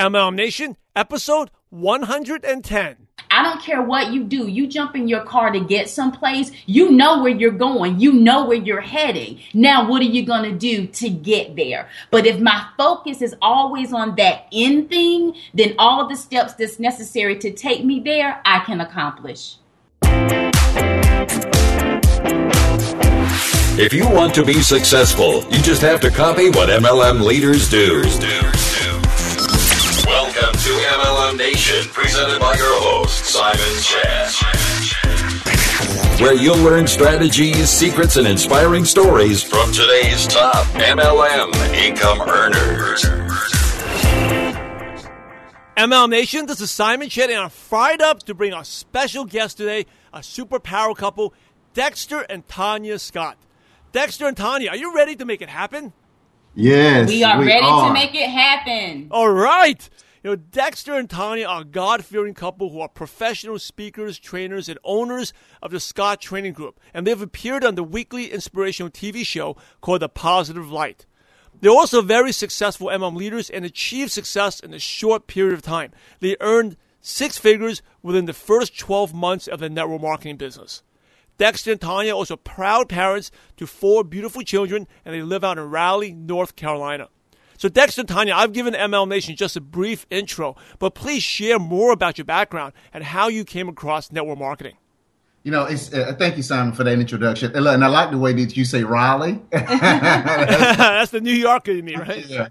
MLM Nation, episode 110. I don't care what you do. You jump in your car to get someplace. You know where you're going. You know where you're heading. Now, what are you going to do to get there? But if my focus is always on that end thing, then all the steps that's necessary to take me there, I can accomplish. If you want to be successful, you just have to copy what MLM leaders do. Welcome Nation, presented by your host, Simon Chan. Where you'll learn strategies, secrets, and inspiring stories from today's top MLM income earners. MLM Nation, this is Simon Chan, and I'm fired up to bring our special guest today, a superpower couple, Dexter and Tonya Scott. Dexter and Tonya, are you ready to make it happen? Yes. We are we ready are. to make it happen. All right. You know, Dexter and Tonya are God fearing couple who are professional speakers, trainers, and owners of the Scott Training Group, and they've appeared on the weekly inspirational TV show called The Positive Light. They're also very successful MM leaders and achieved success in a short period of time. They earned six figures within the first 12 months of the network marketing business. Dexter and Tonya are also proud parents to four beautiful children, and they live out in Raleigh, North Carolina. So, Dexter Tonya, I've given MLM Nation just a brief intro, but please share more about your background and how you came across network marketing. You know, it's, uh, thank you, Simon, for that introduction. And, and I like the way that you say Raleigh. That's the New Yorker in me, right? yeah.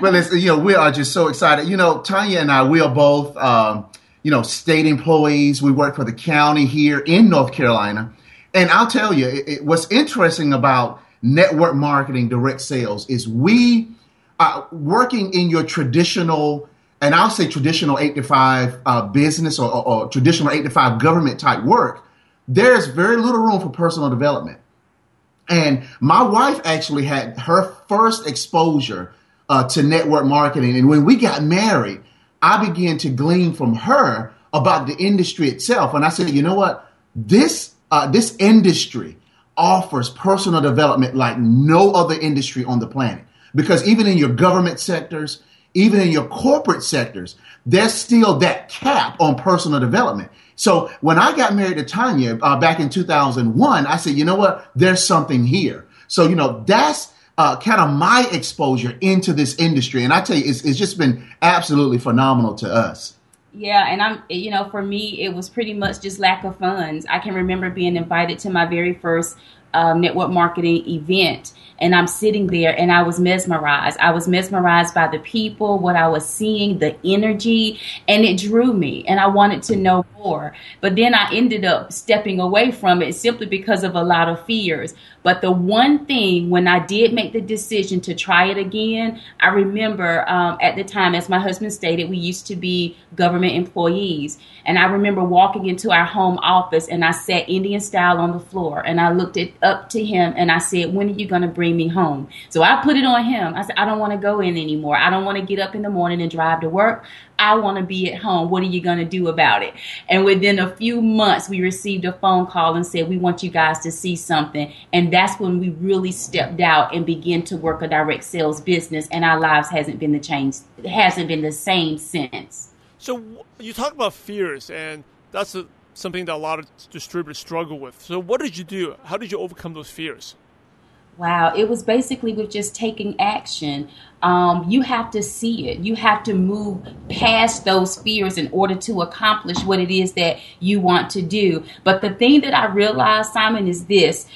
Well, it's, you know, we are just so excited. You know, Tonya and I, we are both, um, you know, state employees. We work for the county here in North Carolina. And I'll tell you, it, it, what's interesting about network marketing, direct sales, is we are working in your traditional, and I'll say traditional eight to five uh, business or, or, or traditional eight to five government type work. There's very little room for personal development. And my wife actually had her first exposure uh, to network marketing. And when we got married, I began to glean from her about the industry itself. And I said, you know what? This uh, this industry offers personal development like no other industry on the planet. Because even in your government sectors, even in your corporate sectors, there's still that cap on personal development. So when I got married to Tonya uh, back in 2001, I said, you know what? There's something here. So, you know, that's uh, kind of my exposure into this industry. And I tell you, it's, it's just been absolutely phenomenal to us. Yeah, and I'm, you know, for me, it was pretty much just lack of funds. I can remember being invited to my very first um, network marketing event, and I'm sitting there and I was mesmerized. I was mesmerized by the people, what I was seeing, the energy, and it drew me, and I wanted to know more. But then I ended up stepping away from it simply because of a lot of fears. But the one thing, when I did make the decision to try it again, I remember um, at the time, as my husband stated, we used to be government employees. And I remember walking into our home office and I sat Indian style on the floor and I looked it up to him and I said, When are you going to bring me home? So I put it on him. I said, I don't want to go in anymore. I don't want to get up in the morning and drive to work. I want to be at home. What are you going to do about it? And within a few months, we received a phone call and said, We want you guys to see something. And that's when we really stepped out and began to work a direct sales business. And our lives hasn't been the change, hasn't been the same since. So you talk about fears, and that's a, something that a lot of distributors struggle with. So what did you do? How did you overcome those fears? Wow, it was basically with just taking action. Um, you have to see it. You have to move past those fears in order to accomplish what it is that you want to do. But the thing that I realized, Simon, is this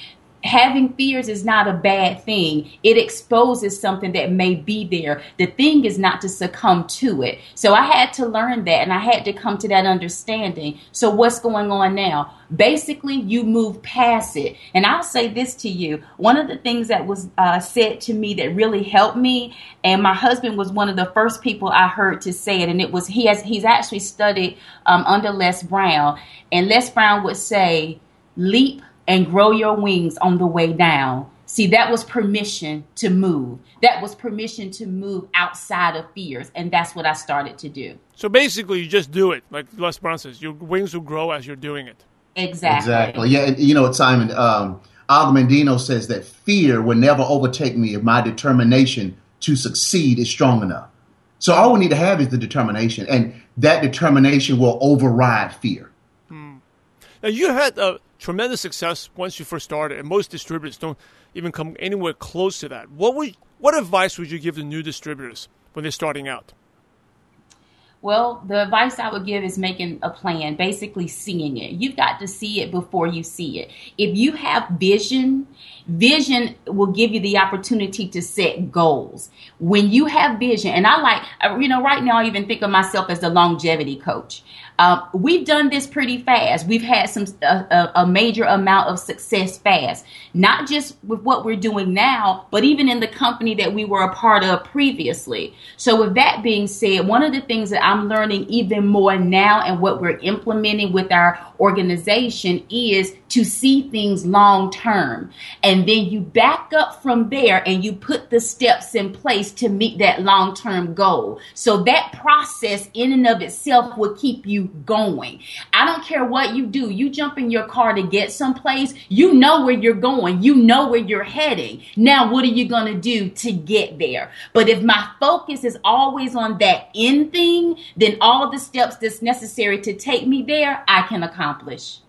having fears is not a bad thing. It exposes something that may be there. The thing is not to succumb to it. So I had to learn that and I had to come to that understanding. So what's going on now? Basically, you move past it. And I'll say this to you. One of the things that was uh, said to me that really helped me, and my husband was one of the first people I heard to say it, and it was he has he's actually studied um, under Les Brown, and Les Brown would say, "Leap and grow your wings on the way down. See, that was permission to move. That was permission to move outside of fears. And that's what I started to do. So basically, you just do it. Like Les Brown says, your wings will grow as you're doing it. Exactly. Exactly. Yeah. You know, Simon, um, Aldo Mandino says that fear will never overtake me if my determination to succeed is strong enough. So all we need to have is the determination, and that determination will override fear. Hmm. Now you had uh, tremendous success once you first started, and most distributors don't even come anywhere close to that. What would what advice would you give to new distributors when they're starting out? Well, the advice I would give is making a plan, basically seeing it. You've got to see it before you see it. If you have vision, vision will give you the opportunity to set goals. When you have vision, and I like, you know, right now I even think of myself as the longevity coach. Uh, we've done this pretty fast. We've had some a, a, major amount of success fast, not just with what we're doing now, but even in the company that we were a part of previously. So, with that being said, one of the things that I'm learning even more now and what we're implementing with our organization is to see things long term. And then you back up from there and you put the steps in place to meet that long term goal. So that process in and of itself will keep you going. I don't care what you do. You jump in your car to get someplace, you know where you're going, you know where you're heading. Now, what are you going to do to get there? But if my focus is always on that end thing, then all the steps that's necessary to take me there, I can accomplish.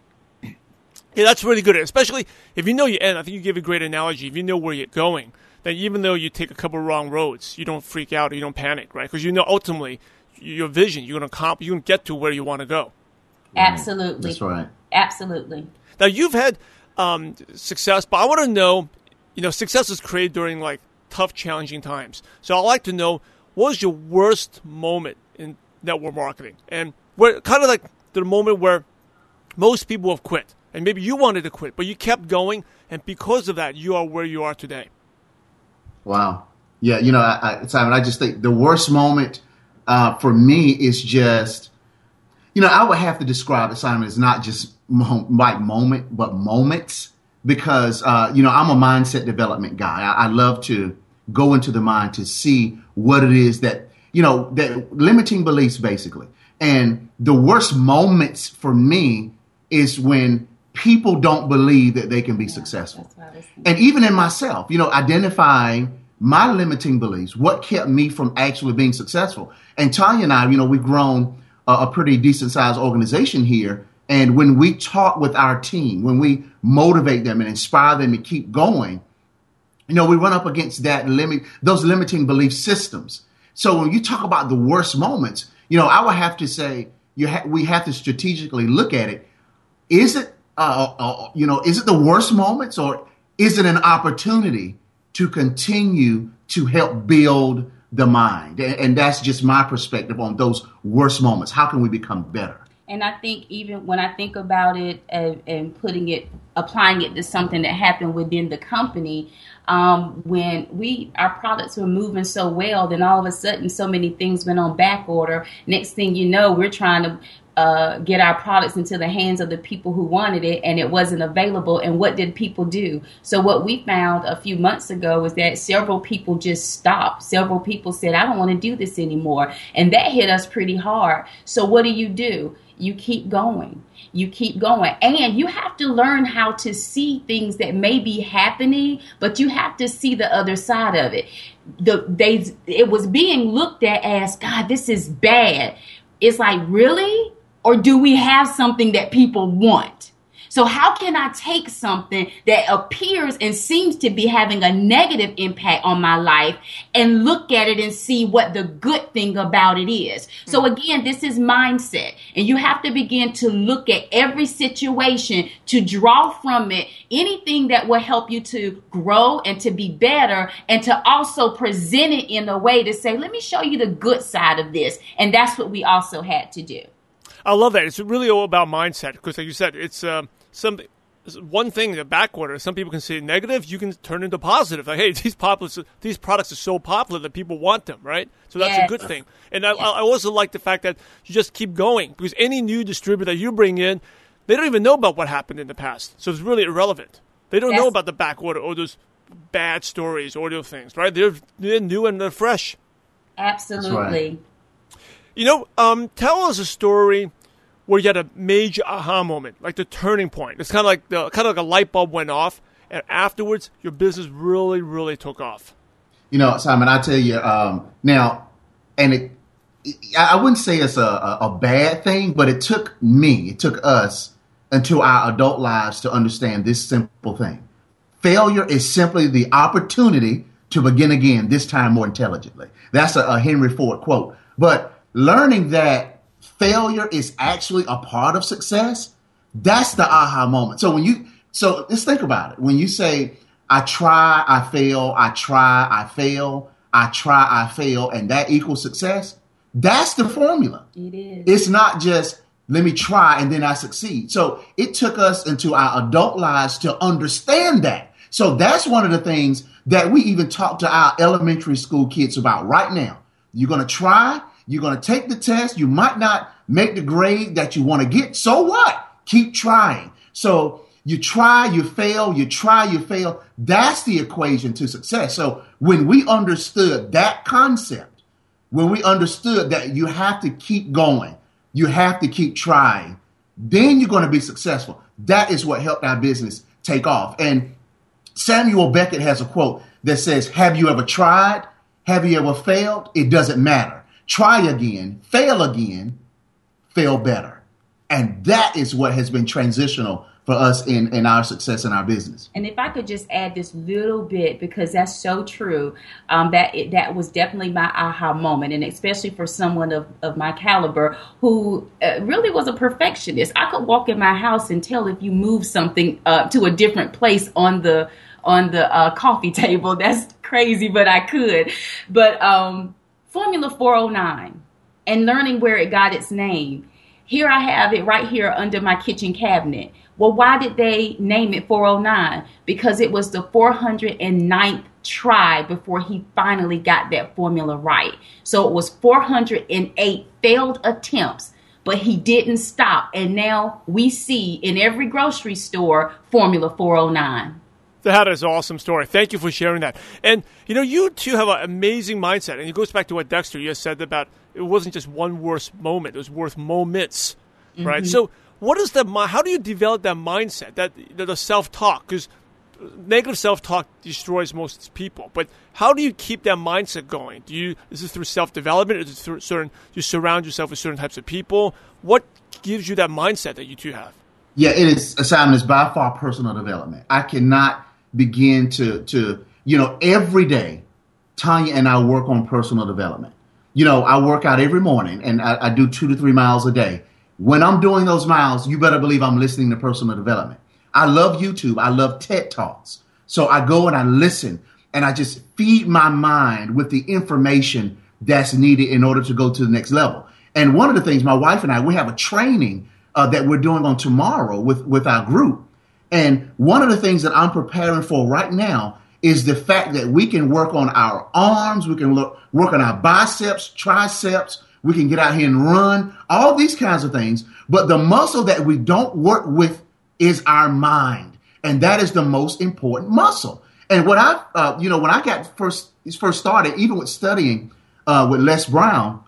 Yeah, that's really good, especially if you know your end. I think you give a great analogy. If you know where you're going, then even though you take a couple wrong roads, you don't freak out or you don't panic, right? Because you know ultimately your vision, you're going to comp, you can get to where you want to go. Absolutely. That's right. Absolutely. Now you've had um, success, but I want to know, you know, success is created during like tough, challenging times. So I'd like to know what was your worst moment in network marketing, and where kind of like the moment where most people have quit and maybe you wanted to quit, but you kept going, and because of that, you are where you are today. Wow. Yeah, you know, I, I, Simon, I just think the worst moment uh, for me is just, you know, I would have to describe it, Simon, as not just mo- like moment, but moments, because, uh, you know, I'm a mindset development guy. I, I love to go into the mind to see what it is that, you know, that limiting beliefs basically. And the worst moments for me is when people don't believe that they can be yeah, successful. And even in myself, you know, identifying my limiting beliefs, what kept me from actually being successful. And Tonya and I, you know, we've grown a, a pretty decent sized organization here. And when we talk with our team, when we motivate them and inspire them to keep going, you know, we run up against that limit, those limiting belief systems. So when you talk about the worst moments, you know, I would have to say you ha- we have to strategically look at it. Is it uh, uh, you know, is it the worst moments or is it an opportunity to continue to help build the mind? And, that's just my perspective on those worst moments. How can we become better? And I think even when I think about it and, and putting it, applying it to something that happened within the company, um, when we our products were moving so well, then all of a sudden so many things went on back order. Next thing you know, we're trying to uh, get our products into the hands of the people who wanted it and it wasn't available. And what did people do? So, what we found a few months ago was that several people just stopped. Several people said, I don't want to do this anymore. And that hit us pretty hard. So, what do you do? You keep going. You keep going. And you have to learn how to see things that may be happening, but you have to see the other side of it. The they it was being looked at as God, this is bad. It's like, really? Or do we have something that people want? So how can I take something that appears and seems to be having a negative impact on my life and look at it and see what the good thing about it is? So hmm. again, this is mindset and you have to begin to look at every situation to draw from it anything that will help you to grow and to be better and to also present it in a way to say, let me show you the good side of this. And that's what we also had to do. I love that. It's really all about mindset because, like you said, it's um, some one thing the back order. Some people can see negative. You can turn into positive. Like, hey, these popular, these products are so popular that people want them, right? So that's yes. a good thing. And I, I also like the fact that you just keep going because any new distributor that you bring in, they don't even know about what happened in the past, so it's really irrelevant. They don't yes. know about the back order or those bad stories or those things, right? They're they're new and they're fresh. Absolutely. You know, um, tell us a story where you had a major aha moment, like the turning point. It's kind of like the kind of like a light bulb went off, and afterwards your business really, really took off. You know, Simon, I tell you um, now, and it, I wouldn't say it's a, a, bad thing, but it took me, it took us into our adult lives to understand this simple thing. Failure is simply the opportunity to begin again, this time more intelligently. That's a, a Henry Ford quote. But learning that failure is actually a part of success, that's the aha moment. So when you, so let's think about it. When you say, I try, I fail, I try, I fail, I try, I fail, and that equals success, that's the formula. It is. It's not just let me try and then I succeed. So it took us into our adult lives to understand that. So that's one of the things that we even talk to our elementary school kids about right now. You're going to try, you're going to take the test, you might not make the grade that you want to get. So what? Keep trying. So you try, you fail, you try, you fail. That's the equation to success. So when we understood that concept, when we understood that you have to keep going, you have to keep trying, then you're going to be successful. That is what helped our business take off. And Samuel Beckett has a quote that says, Have you ever tried? Have you ever failed? It doesn't matter. Try again, fail again, fail better. And that is what has been transitional for us in, in our success in our business. And if I could just add this little bit, because that's so true, um, that it, that was definitely my aha moment, and especially for someone of, of my caliber who uh, really was a perfectionist. I could walk in my house and tell if you move something uh, to a different place on the on the uh, coffee table. That's crazy, but I could. But um, Formula 409 and learning where it got its name. Here I have it right here under my kitchen cabinet. Well, why did they name it 409? Because it was the 409th try before he finally got that formula right. So it was 408 failed attempts, but he didn't stop. And now we see in every grocery store Formula 409. That is an awesome story. Thank you for sharing that. And you know, you two have an amazing mindset, and it goes back to what Dexter you said about it wasn't just one worst moment; it was worth moments, mm-hmm. right? So, what is the how do you develop that mindset, that the self talk? Because negative self talk destroys most people. But how do you keep that mindset going? Do you is this through self development? Is it through certain? You surround yourself with certain types of people? What gives you that mindset that you two have? Yeah, it is. Simon is by far personal development. I cannot begin to to you know every day tonya and i work on personal development. You know i work out every morning and I, I, do two to three miles a day. When i'm doing those miles you better believe i'm listening to personal development. I love youtube. I love ted talks. So i go and i listen and i just feed my mind with the information that's needed in order to go to the next level. And one of the things my wife and i we have a training uh, that we're doing on tomorrow with with our group and one of the things that I'm preparing for right now is the fact that we can work on our arms, we can look, work on our biceps, triceps, we can get out here and run, all these kinds of things. But the muscle that we don't work with is our mind. And that is the most important muscle. And what I, uh, you know, when I got first, first started, even with studying uh, with Les Brown,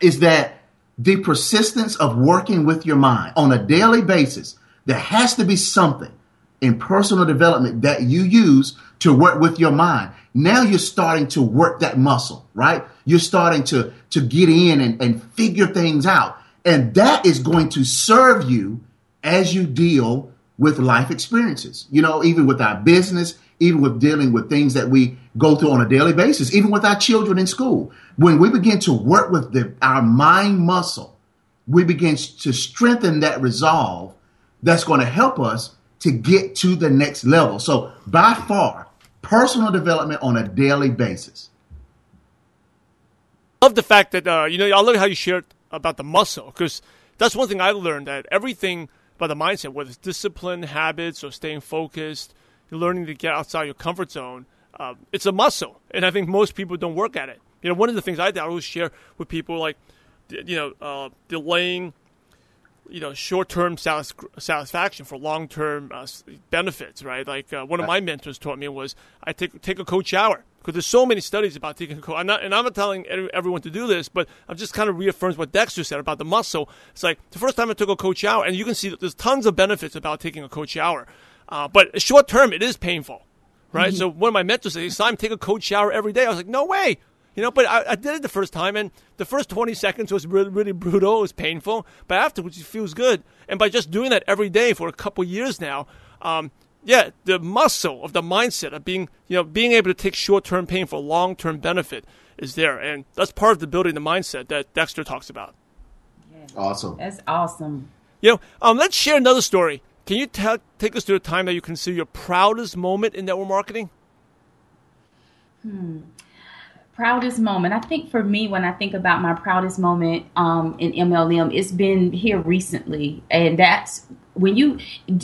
is that the persistence of working with your mind on a daily basis there has to be something in personal development that you use to work with your mind. Now you're starting to work that muscle, right? You're starting to, to get in and, and figure things out. And that is going to serve you as you deal with life experiences. You know, even with our business, even with dealing with things that we go through on a daily basis, even with our children in school. When we begin to work with the, our mind muscle, we begin to strengthen that resolve that's going to help us to get to the next level. So, by far, personal development on a daily basis. Love the fact that, uh, you know, I love how you shared about the muscle because that's one thing I learned that everything about the mindset, whether it's discipline, habits, or staying focused, learning to get outside your comfort zone, uh, it's a muscle. And I think most people don't work at it. You know, one of the things I, I always share with people, like, you know, uh, delaying you know short-term satisfaction for long-term uh, benefits right? Like uh, one of my mentors taught me was i take take a cold shower because there's so many studies about taking a cold I'm not, and i'm not telling everyone to do this but i'm just kind of reaffirms what dexter said about the muscle. It's like the first time i took a cold shower and you can see that there's tons of benefits about taking a cold shower uh, but short term it is painful right? Mm-hmm. so one of my mentors said simon take a cold shower every day. I was like no way You know, but I, I did it the first time, and the first 20 seconds was really, really brutal. It was painful, but afterwards, it feels good. And by just doing that every day for a couple years now, um, yeah, the muscle of the mindset of being, you know, being able to take short-term pain for long-term benefit is there, and that's part of the building the mindset that Dexter talks about. Awesome. That's awesome. You know, um, let's share another story. Can you ta- take us through a time that you consider your proudest moment in network marketing? Hmm. Proudest moment. I think for me, when I think about my proudest moment um, in MLM, it's been here recently, and that's when you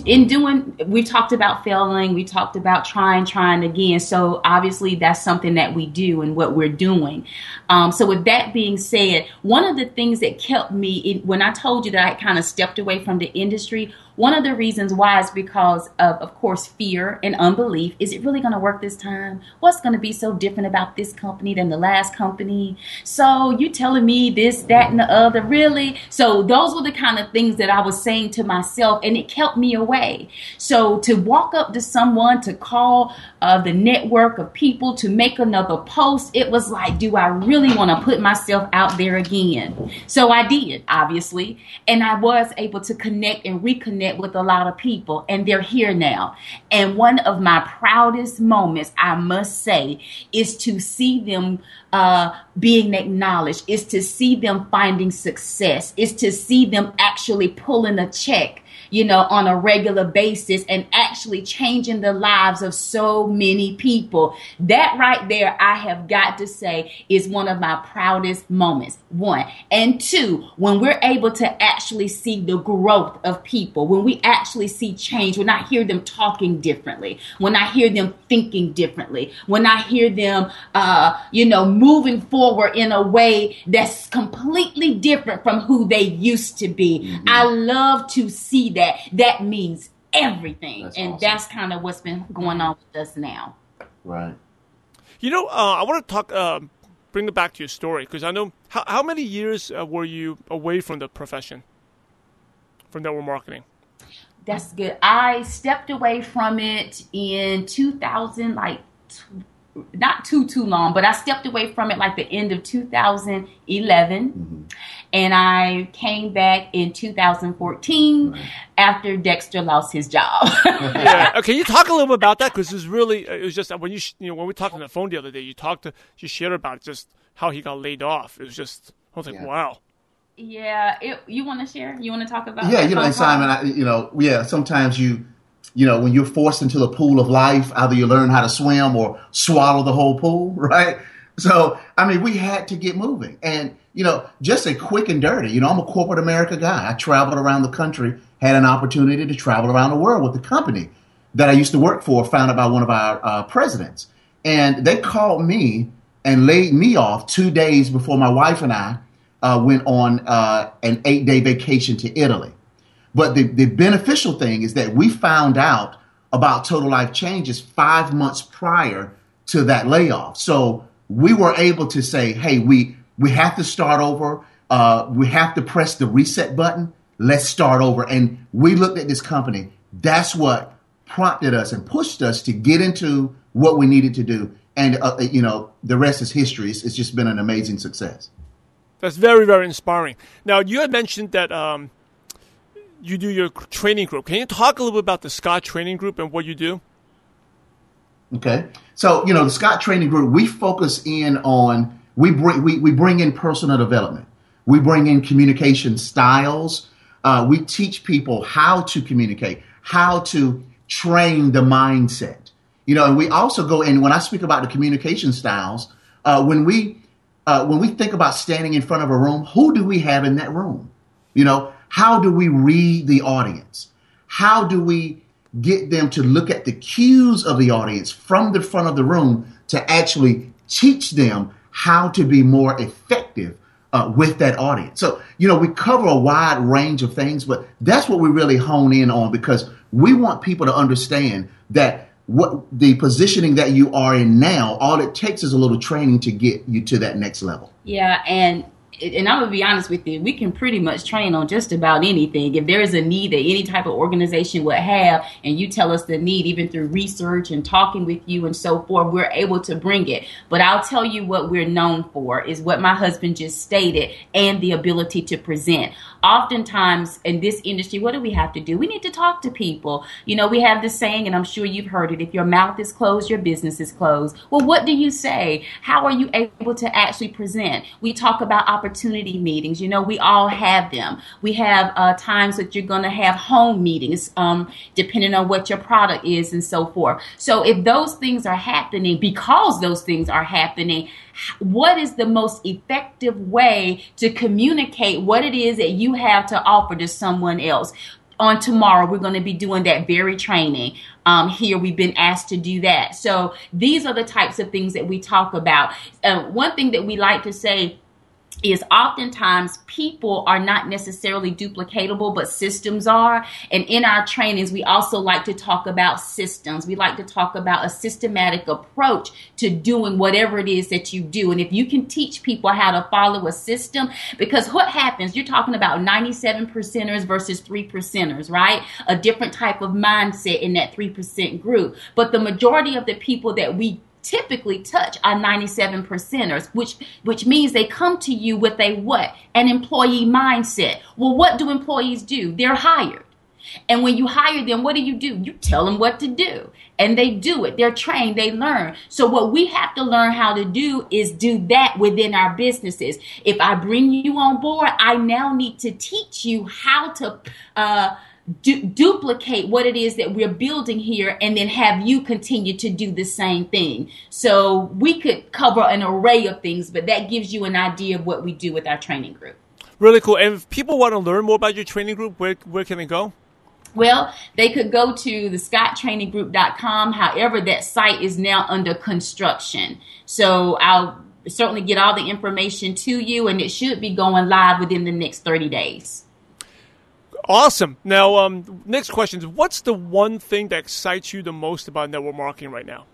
in doing we talked about failing we talked about trying trying again so obviously that's something that we do and what we're doing um, so with that being said one of the things that kept me in, when i told you that i kind of stepped away from the industry one of the reasons why is because of, of course, fear and unbelief. Is it really going to work this time? What's going to be so different about this company than the last company? So you telling me this, that, and the other, really? So those were the kind of things that I was saying to myself, and it kept me away. So to walk up to someone, to call uh, the network of people, to make another post, it was like, do I really want to put myself out there again? So I did, obviously, and I was able to connect and reconnect with a lot of people, and they're here now. And one of my proudest moments, I must say, is to see them uh, being acknowledged, is to see them finding success, is to see them actually pulling a check you know, on a regular basis and actually changing the lives of so many people. That right there, I have got to say, is one of my proudest moments. One. And two, when we're able to actually see the growth of people, when we actually see change, when I hear them talking differently, when I hear them thinking differently, when I hear them, uh, you know, moving forward in a way that's completely different from who they used to be. Mm-hmm. I love to see that that, that means everything. That's and awesome. that's kind of what's been going on with us now. Right. You know, uh, I want to talk, uh, bring it back to your story because I know how, how many years uh, were you away from the profession, from network marketing? That's good. I stepped away from it in 2000, like not too too long, but I stepped away from it like the end of 2011, mm-hmm. And I came back in 2014 right. after Dexter lost his job. yeah. Okay, you talk a little bit about that because it was really it was just when you you know when we talked on the phone the other day, you talked to you shared about just how he got laid off. It was just I was like, yeah. wow. Yeah, it, you want to share? You want to talk about? Yeah, you know, Simon, I, you know, yeah. Sometimes you you know, when you're forced into the pool of life, either you learn how to swim or swallow the whole pool, right? So, I mean, we had to get moving. And, you know, just a quick and dirty, you know, I'm a corporate America guy. I traveled around the country, had an opportunity to travel around the world with the company that I used to work for, founded by one of our uh, presidents. And they called me and laid me off two days before my wife and I uh, went on uh, an eight day vacation to Italy. But the, the beneficial thing is that we found out about total life changes five months prior to that layoff. So we were able to say, hey, we we have to start over. Uh, we have to press the reset button. Let's start over. And we looked at this company. That's what prompted us and pushed us to get into what we needed to do. And uh, you know, the rest is history. It's, it's, just been an amazing success. That's very very inspiring. Now you had mentioned that. Um you do your training group. Can you talk a little bit about the Scott Training Group and what you do? Okay, so you know the Scott Training Group, we focus in on we bring we, we bring in personal development, we bring in communication styles, uh, we teach people how to communicate, how to train the mindset. You know, and we also go in when I speak about the communication styles. Uh, when we uh, when we think about standing in front of a room, who do we have in that room? You know, how do we read the audience? How do we get them to look at the cues of the audience from the front of the room to actually teach them how to be more effective uh, with that audience? So, you know, we cover a wide range of things, but that's what we really hone in on because we want people to understand that what the positioning that you are in now, all it takes is a little training to get you to that next level. Yeah, and and I'm gonna be honest with you, we can pretty much train on just about anything. If there is a need that any type of organization would have, and you tell us the need, even through research and talking with you and so forth, we're able to bring it. But I'll tell you what we're known for is what my husband just stated, and the ability to present. Oftentimes in this industry, what do we have to do? We need to talk to people. You know, we have this saying, and I'm sure you've heard it: if your mouth is closed, your business is closed. Well, what do you say? How are you able to actually present? We talk about opportunity meetings. You know, we all have them. We have uh, times that you're going to have home meetings, um, depending on what your product is and so forth. So if those things are happening, because those things are happening, what is the most effective way to communicate what it is that you have to offer to someone else? on tomorrow we're going to be doing that very training. Um, here we've been asked to do that. So these are the types of things that we talk about. Uh, one thing that we like to say is oftentimes people are not necessarily duplicatable, but systems are. And in our trainings, we also like to talk about systems. We like to talk about a systematic approach to doing whatever it is that you do. And if you can teach people how to follow a system, because what happens, you're talking about 97 percenters versus three percenters, right? A different type of mindset in that 3% group. But the majority of the people that we typically touch are 97 percenters, which which means they come to you with a what? An employee mindset. Well, what do employees do? They're hired. And when you hire them, what do you do? You tell them what to do. And they do it. They're trained, they learn. So, what we have to learn how to do is do that within our businesses. If I bring you on board, I now need to teach you how to uh, du- duplicate what it is that we're building here and then have you continue to do the same thing. So we could cover an array of things, but that gives you an idea of what we do with our training group. Really cool. And if people want to learn more about your training group, where, where can they go? Well, they could go to the scotttraininggroup.com. However, that site is now under construction. So I'll certainly get all the information to you and it should be going live within the next 30 days. Awesome. Now, um, next question is what's the one thing that excites you the most about network marketing right now?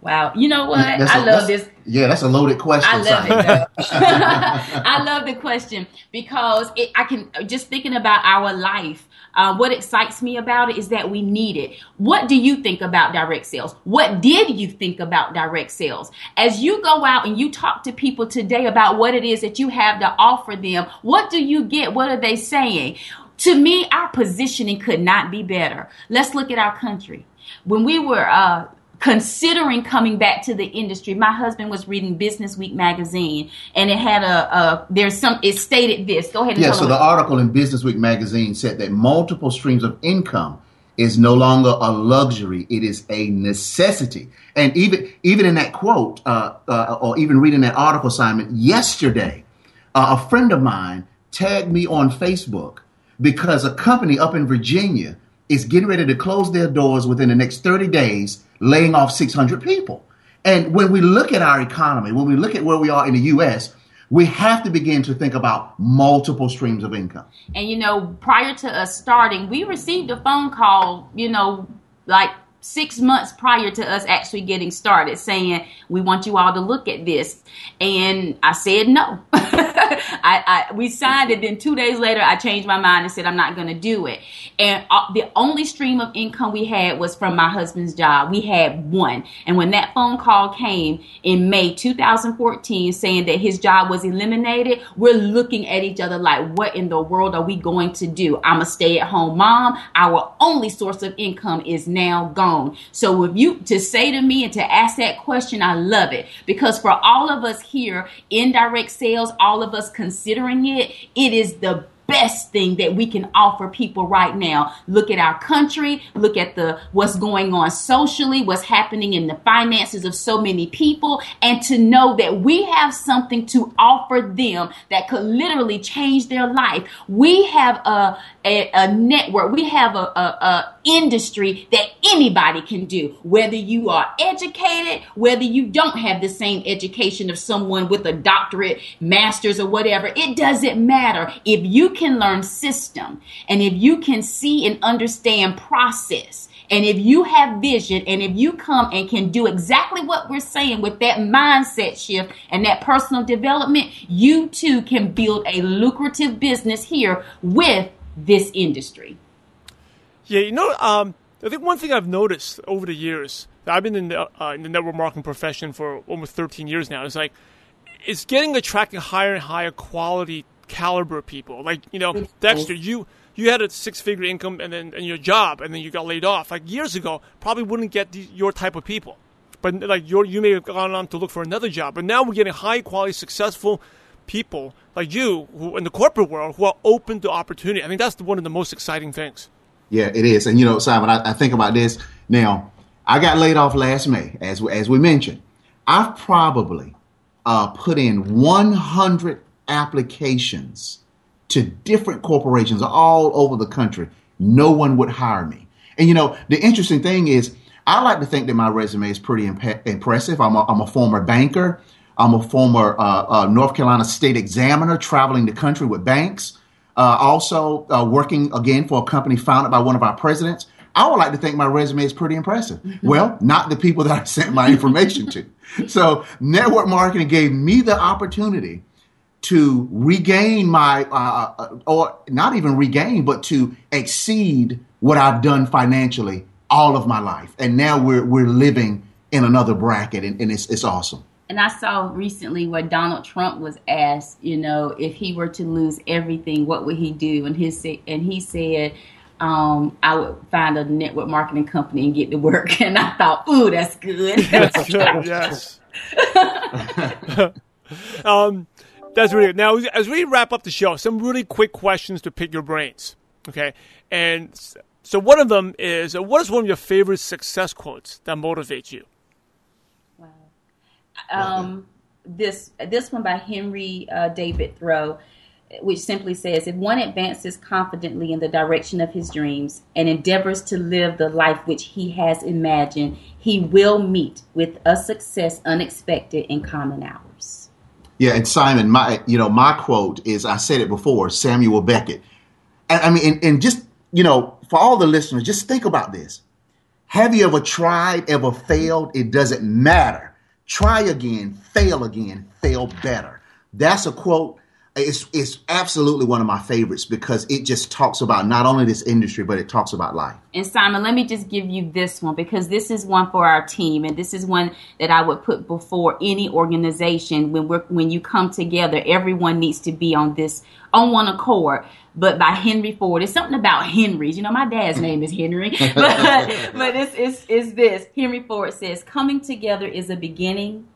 Wow. You know what? That's I a, love this. Yeah, that's a loaded question. I love it. I love the question because it, I can just thinking about our life. Uh, what excites me about it is that we need it. What do you think about direct sales? What did you think about direct sales? As you go out and you talk to people today about what it is that you have to offer them, what do you get? What are they saying? To me, our positioning could not be better. Let's look at our country. When we were uh, considering coming back to the industry. My husband was reading business week magazine and it had a, a there's some it stated this. Go ahead yeah so the article in business week magazine said that multiple streams of income is no longer a luxury it is a necessity. And even even in that quote uh, uh, or even reading that article simon yesterday uh, a friend of mine tagged me on facebook because a company up in virginia is getting ready to close their doors within the next 30 days, laying off 600 people. And when we look at our economy, when we look at where we are in the U.S., we have to begin to think about multiple streams of income. And you know, prior to us starting, we received a phone call, you know, like six months prior to us actually getting started saying we want you all to look at this and i said no I, I, we signed it then two days later i changed my mind and said i'm not going to do it. And uh, the only stream of income we had was from my husband's job. We had one. And when that phone call came in may 2014 saying that his job was eliminated we're looking at each other like what in the world are we going to do? I'm a stay-at-home mom. Our only source of income is now gone. So if you to say to me and to ask that question, I love it. Because for all of us here in direct sales, all of considering it, it is the best thing that we can offer people right now. Look at our country, look at the what's going on socially, what's happening in the finances of so many people, and to know that we have something to offer them that could literally change their life. We have a a, a network, we have a, a, a industry that anybody can do, whether you are educated, whether you don't have the same education of someone with a doctorate, master's, or whatever. It doesn't matter. If you can learn system and if you can see and understand process And if you have vision and if you come and can do exactly what we're saying with that mindset shift and that personal development, you too can build a lucrative business here with this industry. Yeah, you know, um, I think one thing I've noticed over the years, I've been in the, uh, in the network marketing profession for almost 13 years now, is like, it's getting attracting higher and higher quality caliber people. Like, you know, Dexter, you you had a six figure income and then and your job and then you got laid off. Like years ago, probably wouldn't get the, your type of people. But like you you may have gone on to look for another job. But now we're getting high quality, successful people like you who in the corporate world who are open to opportunity. I think that's one of the most exciting things. Yeah, it is. And you know, Simon, I, I think about this now. I got laid off last May, as as we mentioned. I've probably uh, put in 100 applications to different corporations all over the country. No one would hire me. And you know, the interesting thing is, I like to think that my resume is pretty imp- impressive. I'm a, I'm a former banker. I'm a former uh, uh, North Carolina state examiner traveling the country with banks. Uh, also uh, working again for a company founded by one of our presidents. I would like to think my resume is pretty impressive. Mm-hmm. Well, not the people that I sent my information to. So network marketing gave me the opportunity to regain my, uh, uh, or not even regain, but to exceed what I've done financially all of my life. And now we're, we're living in another bracket and, and it's, it's awesome. And I saw recently where Donald Trump was asked, you know, if he were to lose everything, what would he do? And his and he said, um, I would find a network marketing company and get to work. And I thought, ooh, that's good. That's good. yes. um, that's really good. Now, as we wrap up the show, some really quick questions to pick your brains. Okay, and so one of them is, uh, what is one of your favorite success quotes that motivates you? Wow. Um, this this one by Henry uh, David Thoreau, which simply says, "If one advances confidently in the direction of his dreams and endeavors to live the life which he has imagined, he will meet with a success unexpected and common hours." Yeah, and Simon, my you know my quote is I said it before, Samuel Beckett. And, I mean, and, and just you know, for all the listeners, just think about this. Have you ever tried, ever failed? It doesn't matter. Try again, fail again, fail better. That's a quote it's it's absolutely one of my favorites because it just talks about not only this industry but it talks about life. And Simon, let me just give you this one because this is one for our team and this is one that I would put before any organization when we're when you come together everyone needs to be on this on one accord. But by Henry Ford, it's something about Henry's. You know, my dad's name is Henry, but but it's it's it's this. Henry Ford says, "Coming together is a beginning,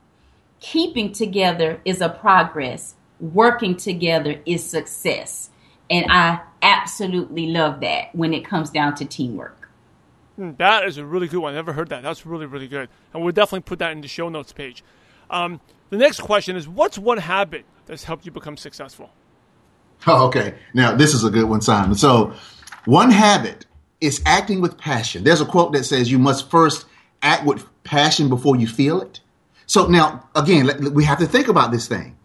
keeping together is a progress." Working together is success. And I absolutely love that when it comes down to teamwork. Hmm, that is a really good one. I never heard that. That's really, really good. And we'll definitely put that in the show notes page. Um, the next question is What's one habit that's helped you become successful? Oh, okay. Now, this is a good one, Simon. So, one habit is acting with passion. There's a quote that says you must first act with passion before you feel it. So, now, again, we have to think about this thing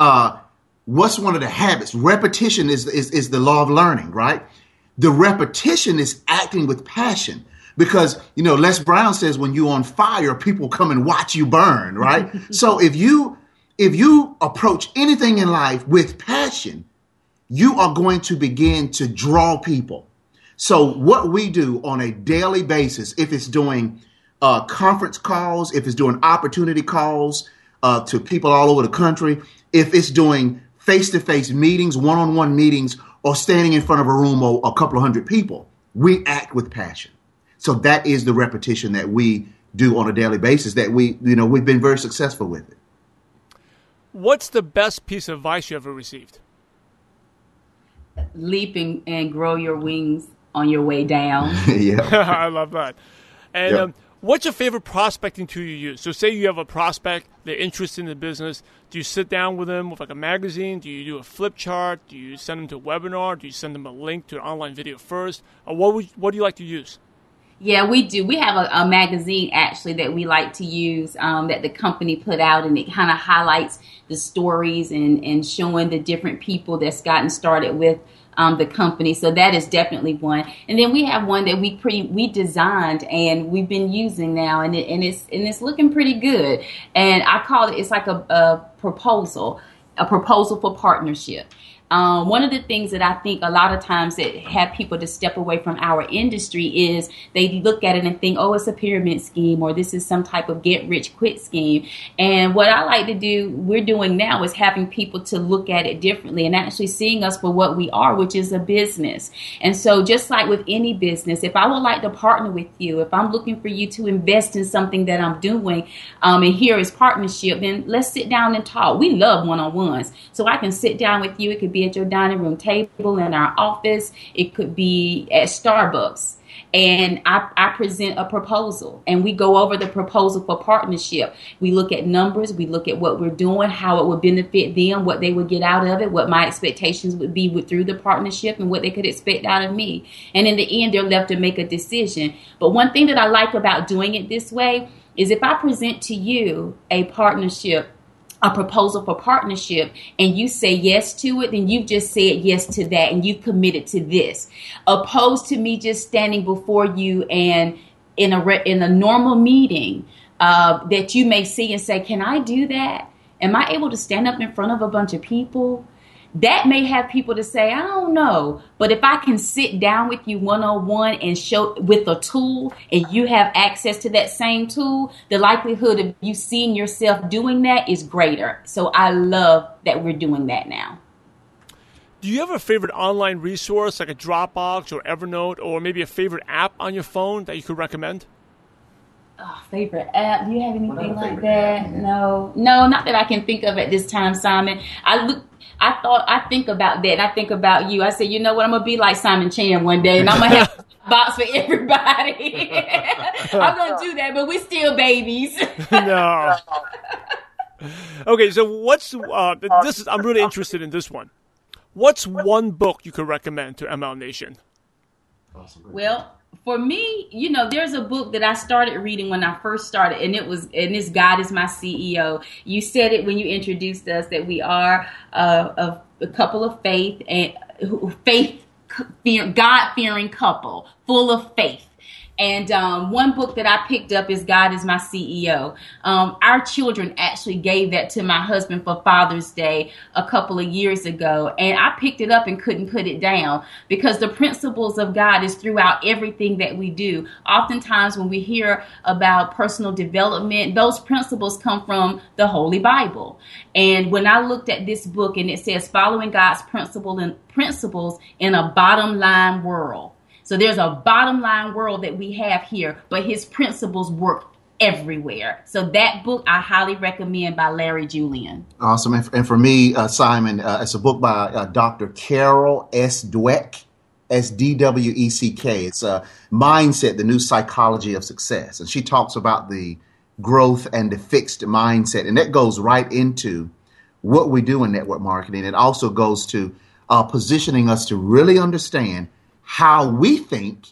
uh, what's one of the habits? Repetition is, is, is the law of learning, right? The repetition is acting with passion because, you know, Les Brown says when you're on fire, people come and watch you burn, right? so if you, if you approach anything in life with passion, you are going to begin to draw people. So what we do on a daily basis, if it's doing uh, conference calls, if it's doing opportunity calls uh, to people all over the country, if it's doing face to face meetings, one on one meetings, or standing in front of a room of a couple of hundred people. We act with passion. So that is the repetition that we do on a daily basis that we, you know, we've been very successful with it. What's the best piece of advice you ever received? Leaping and grow your wings on your way down. yeah. I love that. And yep. um, What's your favorite prospecting tool you use? So, say you have a prospect, they're interested in the business. Do you sit down with them with like a magazine? Do you do a flip chart? Do you send them to a webinar? Do you send them a link to an online video first? Or what would, what do you like to use? Yeah, we do. We have a, a, magazine actually that we like to use um, that the company put out, and it kind of highlights the stories and, and showing the different people that's gotten started with um, the company. So that is definitely one. And then we have one that we pretty we designed and we've been using now, and it, and it's and it's looking pretty good. And I call it it's like a, a proposal, a proposal for partnership. Um, one of the things that I think a lot of times that have people to step away from our industry is they look at it and think, oh, it's a pyramid scheme or this is some type of get rich quick scheme. And what I like to do, we're doing now is having people to look at it differently and actually seeing us for what we are, which is a business. And so just like with any business, if I would like to partner with you, if I'm looking for you to invest in something that I'm doing, um, and here is partnership, then let's sit down and talk. We love one-on-ones. So I can sit down with you. It could be at your dining room table in our office. It could be at Starbucks. And I, I present a proposal and we go over the proposal for partnership. We look at numbers, we look at what we're doing, how it would benefit them, what they would get out of it, what my expectations would be with, through the partnership, and what they could expect out of me. And in the end, they're left to make a decision. But one thing that I like about doing it this way is if I present to you a partnership a proposal for partnership and you say yes to it, then you've just said yes to that and you've committed to this. Opposed to me just standing before you and in a re- in a normal meeting uh, that you may see and say, "Can I do that? Am I able to stand up in front of a bunch of people?" That may have people to say, I don't know. But if I can sit down with you one on one and show with a tool and you have access to that same tool, the likelihood of you seeing yourself doing that is greater. So I love that we're doing that now. Do you have a favorite online resource like a Dropbox or Evernote or maybe a favorite app on your phone that you could recommend? Oh, favorite app? Do you have anything like that? App? No, no, not that I can think of at this time, Simon. I look I thought I think about that. I think about you. I said, you know what? I'm gonna be like Simon Chan one day, and I'm gonna have a box for everybody. I'm gonna do that, but we're still babies. no. Okay, so what's uh, this? Is I'm really interested in this one. What's one book you could recommend to MLM Nation? Well, for me, you know, there's a book that I started reading when I first started, and it was, and this God is my CEO. You said it when you introduced us that we are uh, a, a couple of faith and faith, God fearing couple, full of faith. And um, one book that I picked up is God is My CEO. Um, our children actually gave that to my husband for Father's Day a couple of years ago. And I picked it up and couldn't put it down because the principles of God is throughout everything that we do. Oftentimes, when we hear about personal development, those principles come from the Holy Bible. And when I looked at this book and it says following God's principle and principles in a bottom line world so there's a bottom line world that we have here, but his principles work everywhere. So that book I highly recommend by Larry Julian. Awesome. And for me, uh, Simon, uh, it's a book by uh, Dr. Carol S. Dweck. S D W E C K. It's a mindset, the new psychology of success. And she talks about the growth and the fixed mindset. And that goes right into what we do in network marketing. It also goes to uh, positioning us to really understand how we think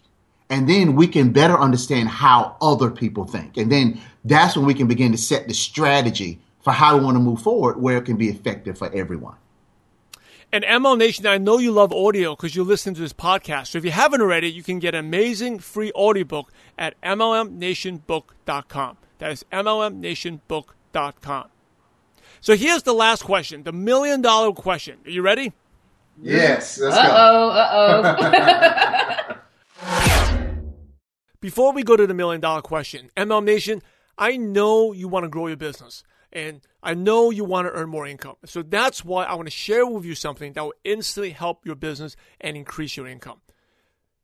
and then we can better understand how other people think. And then that's when we can begin to set the strategy for how we want to move forward where it can be effective for everyone. And MLM Nation, I know you love audio because you listen to this podcast. So if you haven't already, you can get an amazing free audiobook at MLMNationBook.com. That is MLMNationBook.com. So here's the last question, the million dollar question. Are you ready? Yes. Let's uh-oh, uh oh. Before we go to the million dollar question, MLM Nation, I know you want to grow your business and I know you want to earn more income. So that's why I want to share with you something that will instantly help your business and increase your income.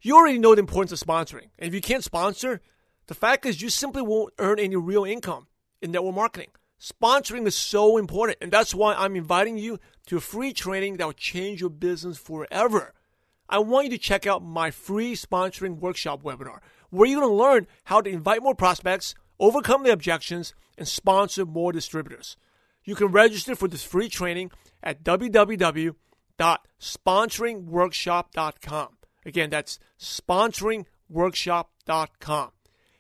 You already know the importance of sponsoring. And if you can't sponsor, the fact is you simply won't earn any real income in network marketing. Sponsoring is so important, and that's why I'm inviting you to free training that will change your business forever. I want you to check out my free sponsoring workshop webinar, where you're going to learn how to invite more prospects, overcome the objections, and sponsor more distributors. You can register for this free training at www.sponsoringworkshop.com. Again, that's sponsoringworkshop.com.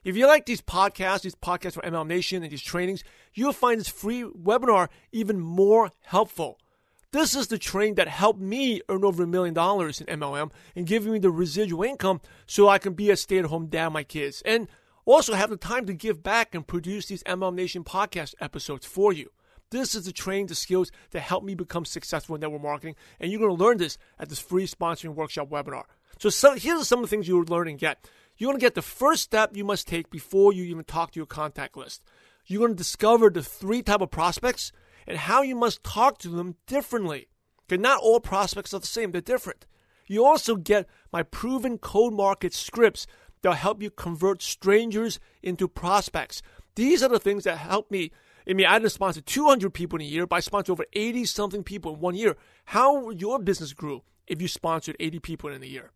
If you like these podcasts, these podcasts from MLM Nation and these trainings, you'll find this free webinar even more helpful. This is the training that helped me earn over a million dollars in MLM and giving me the residual income so I can be a stay at home dad my kids and also have the time to give back and produce these MLM Nation podcast episodes for you. This is the training, the skills that help me become successful in network marketing, and you're going to learn this at this free sponsoring workshop webinar. So, so here's some of the things you'll learn and get. You're going to get the first step you must take before you even talk to your contact list. You're going to discover the three type of prospects and how you must talk to them differently. Okay, not all prospects are the same, they're different. You also get my proven cold market scripts that'll help you convert strangers into prospects. These are the things that help me I mean, I didn't sponsor 200 people in a year, but I sponsored over 80 something people in one year. How your business grew if you sponsored 80 people in a year?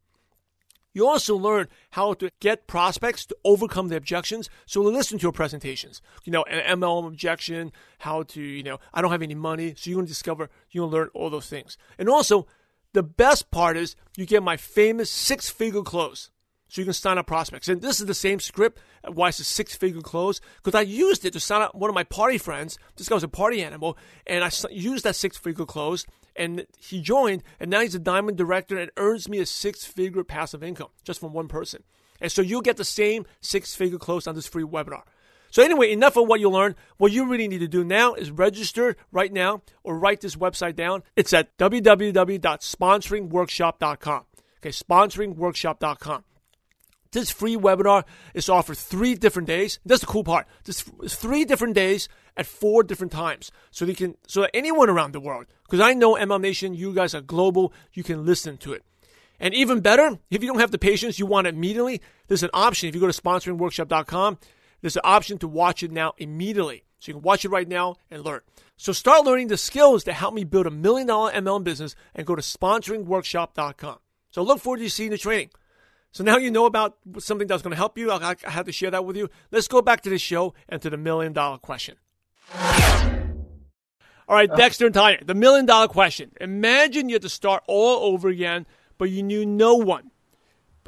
You also learn how to get prospects to overcome the objections. So listen to your presentations. You know, an MLM objection, how to, you know, I don't have any money. So you're going to discover, you're going to learn all those things. And also, the best part is you get my famous six figure close so you can sign up prospects. And this is the same script. Why it's a six figure close? Because I used it to sign up one of my party friends. This guy was a party animal, and I used that six figure close, and he joined, and now he's a diamond director and earns me a six figure passive income just from one person. And so you'll get the same six figure close on this free webinar. So anyway, enough of what you learned. What you really need to do now is register right now or write this website down. It's at www.sponsoringworkshop.com. Okay, sponsoringworkshop.com. This free webinar is offered three different days. That's the cool part. This three different days at four different times, so you can so that anyone around the world, because I know MLM Nation, you guys are global, you can listen to it. And even better, if you don't have the patience, you want it immediately. There's an option. If you go to sponsoringworkshop.com, there's an option to watch it now immediately. So you can watch it right now and learn. So start learning the skills that help me build a million dollar MLM business and go to sponsoringworkshop.com. So look forward to seeing the training. So now you know about something that's going to help you. I, I had to share that with you. Let's go back to the show and to the million dollar question. All right, uh. Dexter and Tonya, the million dollar question. Imagine you had to start all over again, but you knew no one.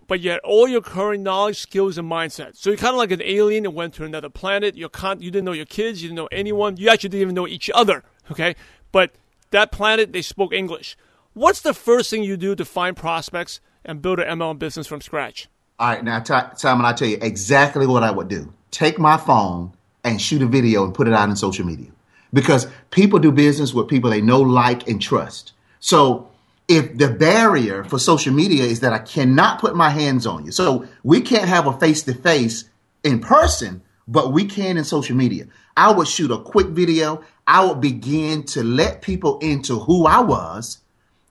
But you had all your current knowledge, skills, and mindset. So you're kind of like an alien and went to another planet. You're con- you didn't know your kids, you didn't know anyone. You actually didn't even know each other. Okay, but that planet they spoke English. What's the first thing you do to find prospects and build an MLM business from scratch? All right, now, Simon, I tell you exactly what I would do. Take my phone and shoot a video and put it out on social media because people do business with people they know, like, and trust. So if the barrier for social media is that I cannot put my hands on you, so we can't have a face to face in person, but we can in social media. I would shoot a quick video. I would begin to let people into who I was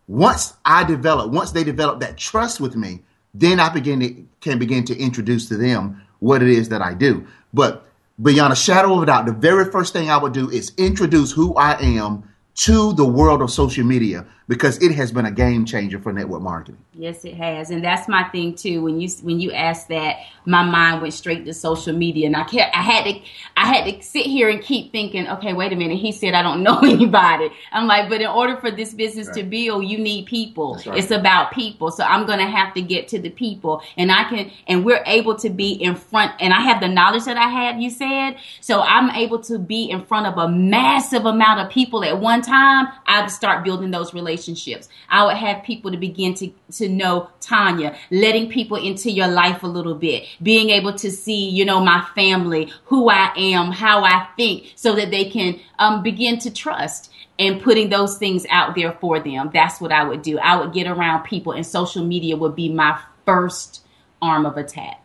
once I develop, once they develop that trust with me, then I begin to can begin to introduce to them what it is that I do. But beyond a shadow of a doubt, the very first thing I would do is introduce who I am to the world of social media because it has been a game changer for network marketing. Yes, it has, and that's my thing too. When you when you asked that, my mind went straight to social media, and I kept I had to I had to sit here and keep thinking, okay, wait a minute. He said I don't know anybody. I'm like, but in order for this business right. to build, you need people. Right. It's about people, so I'm gonna have to get to the people, and I can, and we're able to be in front, and I have the knowledge that I have. You said, so I'm able to be in front of a massive amount of people at one time. I start building those relationships relationships. I would have people to begin to, to know Tonya, letting people into your life a little bit, being able to see, you know, my family, who I am, how I think, so that they can um, begin to trust and putting those things out there for them. That's what I would do. I would get around people, and social media would be my first arm of attack.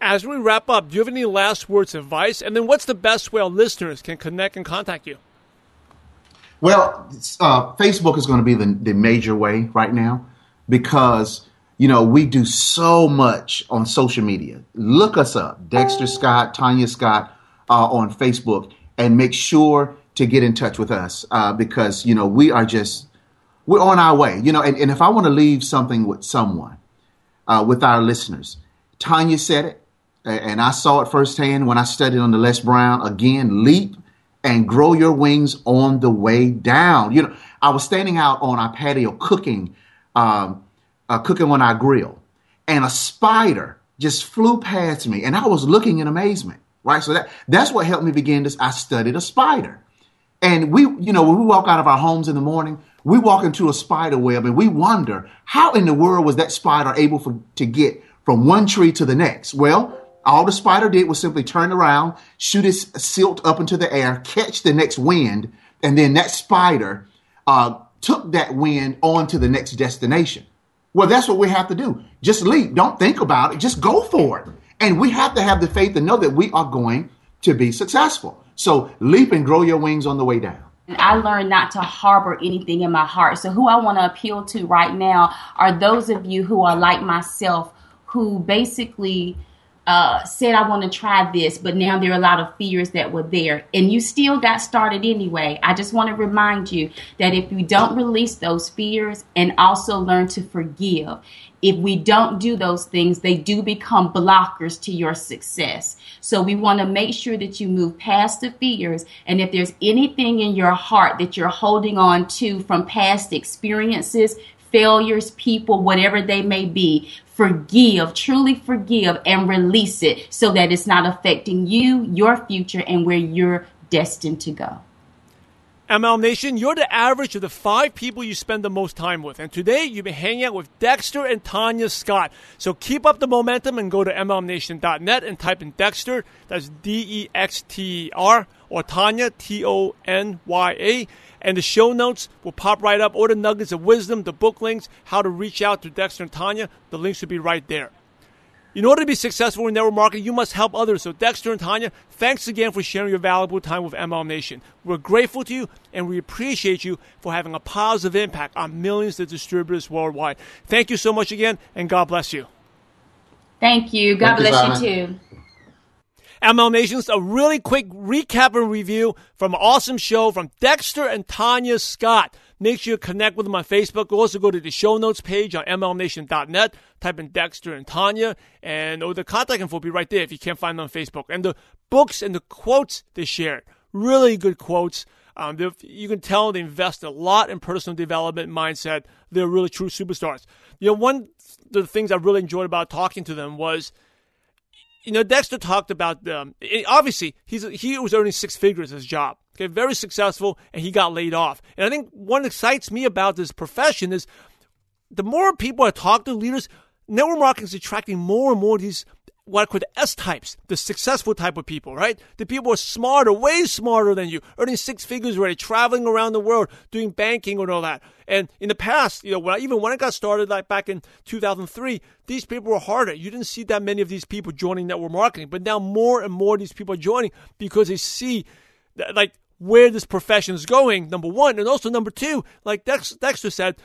As we wrap up, do you have any last words of advice? And then what's the best way our listeners can connect and contact you? Well, uh, Facebook is going to be the, the major way right now because you know we do so much on social media. Look us up, Dexter Scott, Tonya Scott, uh, on Facebook, and make sure to get in touch with us uh, because you know we are just we're on our way. You know, and, and if I want to leave something with someone, uh, with our listeners, Tonya said it, and I saw it firsthand when I studied under Les Brown. Again, leap and grow your wings on the way down. You know, I was standing out on our patio cooking, um, uh, cooking on our grill, and a spider just flew past me, and I was looking in amazement. Right, so that that's what helped me begin this. I studied a spider, and we, you know, when we walk out of our homes in the morning, we walk into a spider web, and we wonder how in the world was that spider able for, to get from one tree to the next. Well, all the spider did was simply turn around, shoot its silt up into the air, catch the next wind, and then that spider uh, took that wind on to the next destination. Well, that's what we have to do. Just leap. Don't think about it. Just go for it. And we have to have the faith to know that we are going to be successful. So leap and grow your wings on the way down. I learned not to harbor anything in my heart. So, who I want to appeal to right now are those of you who are like myself, who basically uh, said, I want to try this, but now there are a lot of fears that were there. And you still got started anyway. I just want to remind you that if you don't release those fears and also learn to forgive, if we don't do those things, they do become blockers to your success. So we want to make sure that you move past the fears. And if there's anything in your heart that you're holding on to from past experiences, failures, people, whatever they may be, forgive, truly forgive, and release it so that it's not affecting you, your future, and where you're destined to go. MLM Nation, you're the average of the five people you spend the most time with. And today you've been hanging out with Dexter and Tonya Scott. So keep up the momentum and go to MLMNation.net and type in Dexter, that's D E X T E R, or Tonya, T O N Y A. And the show notes will pop right up, or the nuggets of wisdom, the book links, how to reach out to Dexter and Tonya. The links will be right there. In order to be successful in network marketing, you must help others. So, Dexter and Tonya, thanks again for sharing your valuable time with MLM Nation. We're grateful to you and we appreciate you for having a positive impact on millions of distributors worldwide. Thank you so much again, and God bless you. Thank you. God Thank bless you, you too. MLM Nations, a really quick recap and review from an awesome show from Dexter and Tonya Scott. Make sure you connect with them on Facebook. Also go to the show notes page on mlmnation.net, Type in Dexter and Tonya, and oh, the contact info will be right there if you can't find them on Facebook. And the books and the quotes they shared, really good quotes. Um, you can tell they invest a lot in personal development mindset. They're really true superstars. You know, one of the things I really enjoyed about talking to them was – you know, Dexter talked about um, obviously he's he was earning six figures his job. Okay, very successful, and he got laid off. And I think what excites me about this profession is the more people I talk to leaders, network marketing is attracting more and more of these what I call the S types, the successful type of people, right? The people are smarter, way smarter than you, earning six figures already, traveling around the world, doing banking and all that. And in the past, you know, when I, even when I got started, like back in 2003, these people were harder. You didn't see that many of these people joining network marketing, but now more and more these people are joining because they see, like, where this profession is going, number one. And also, number two, like Dex, Dexter said,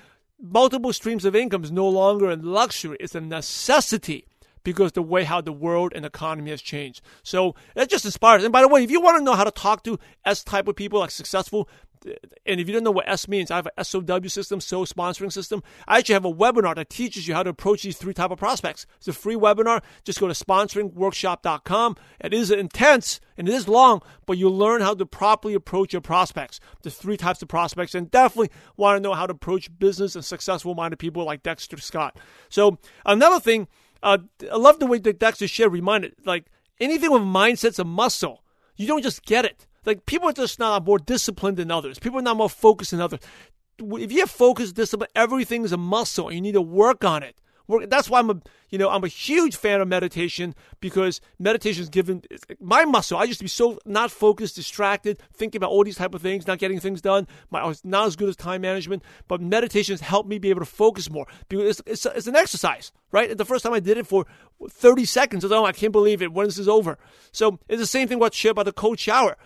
multiple streams of income is no longer a luxury, it's a necessity because the way how the world and economy has changed. So that just inspires. And by the way, if you want to know how to talk to S type of people, like successful, and if you don't know what S means, I have an SOW system, so sponsoring system. I actually have a webinar that teaches you how to approach these three type of prospects. It's a free webinar. Just go to sponsoringworkshop.com. It is intense and it is long, but you learn how to properly approach your prospects. The three types of prospects, and definitely want to know how to approach business and successful minded people like Dexter Scott. So another thing uh, I love the way that Dexter shared reminded, like anything with mindset's a muscle. You don't just get it. Like people are just not more disciplined than others. People are not more focused than others. If you have focus, discipline, everything is a muscle. And you need to work on it. That's why I'm a you know I'm a huge fan of meditation because meditation is given my muscle. I used to be so not focused, distracted, thinking about all these type of things, not getting things done. My, I was not as good as time management, but meditation has helped me be able to focus more because it's, it's, it's an exercise, right? And the first time I did it for 30 seconds, I was, oh, I can't believe it. When this is over, so it's the same thing. What share about the cold shower,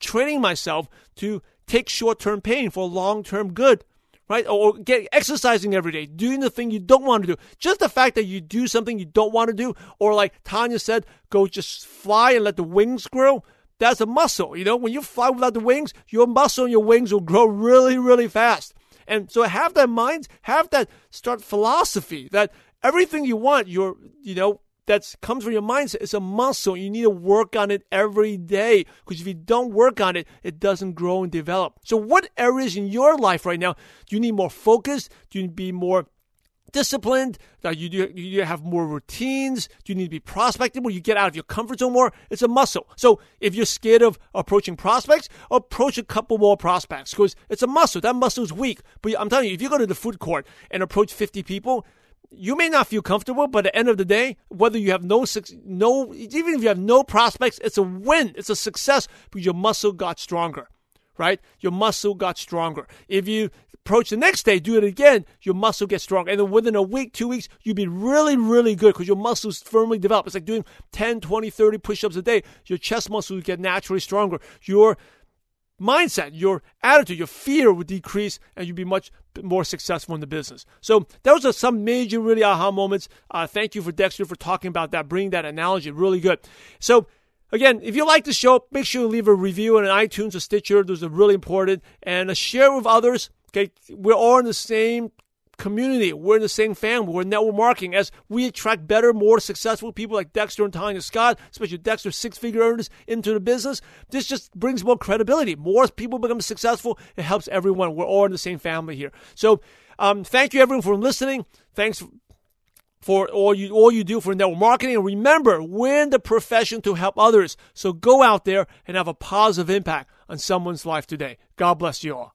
training myself to take short term pain for long term good right? Or get exercising every day, doing the thing you don't want to do. Just the fact that you do something you don't want to do, or like Tonya said, go just fly and let the wings grow. That's a muscle. You know, when you fly without the wings, your muscle and your wings will grow really, really fast. And so have that mind, have that start philosophy that everything you want, you're, you know, that comes from your mindset. It's a muscle. You need to work on it every day because if you don't work on it, it doesn't grow and develop. So, what areas in your life right now do you need more focus? Do you need to be more disciplined? That you do you have more routines? Do you need to be prospecting? Will you get out of your comfort zone more? It's a muscle. So if you're scared of approaching prospects, approach a couple more prospects because it's a muscle. That muscle is weak. But I'm telling you, if you go to the food court and approach 50 people, you may not feel comfortable, but at the end of the day, whether you have no no even if you have no prospects, it's a win. It's a success because your muscle got stronger right? Your muscle got stronger. If you approach the next day, do it again, your muscle gets stronger. And then within a week, two weeks, you'll be really, really good because your muscles firmly develop. It's like doing 10, 20, 30 push ups a day. Your chest muscles get naturally stronger. Your mindset, your attitude, your fear would decrease, and you'd be much more successful in the business. So those are some major, really aha moments. Uh, thank you for Dexter for talking about that, bringing that analogy. Really good. So Again, if you like the show, make sure you leave a review on iTunes or Stitcher. Those are really important. And uh, share with others. Okay, we're all in the same community. We're in the same family. We're network marketing as we attract better, more successful people like Dexter and Tonya Scott, especially Dexter, six figure earners into the business. This just brings more credibility. More people become successful. It helps everyone. We're all in the same family here. So, um, thank you everyone for listening. Thanks for all you all you do for network marketing. And remember, we're in the profession to help others. So go out there and have a positive impact on someone's life today. God bless you all.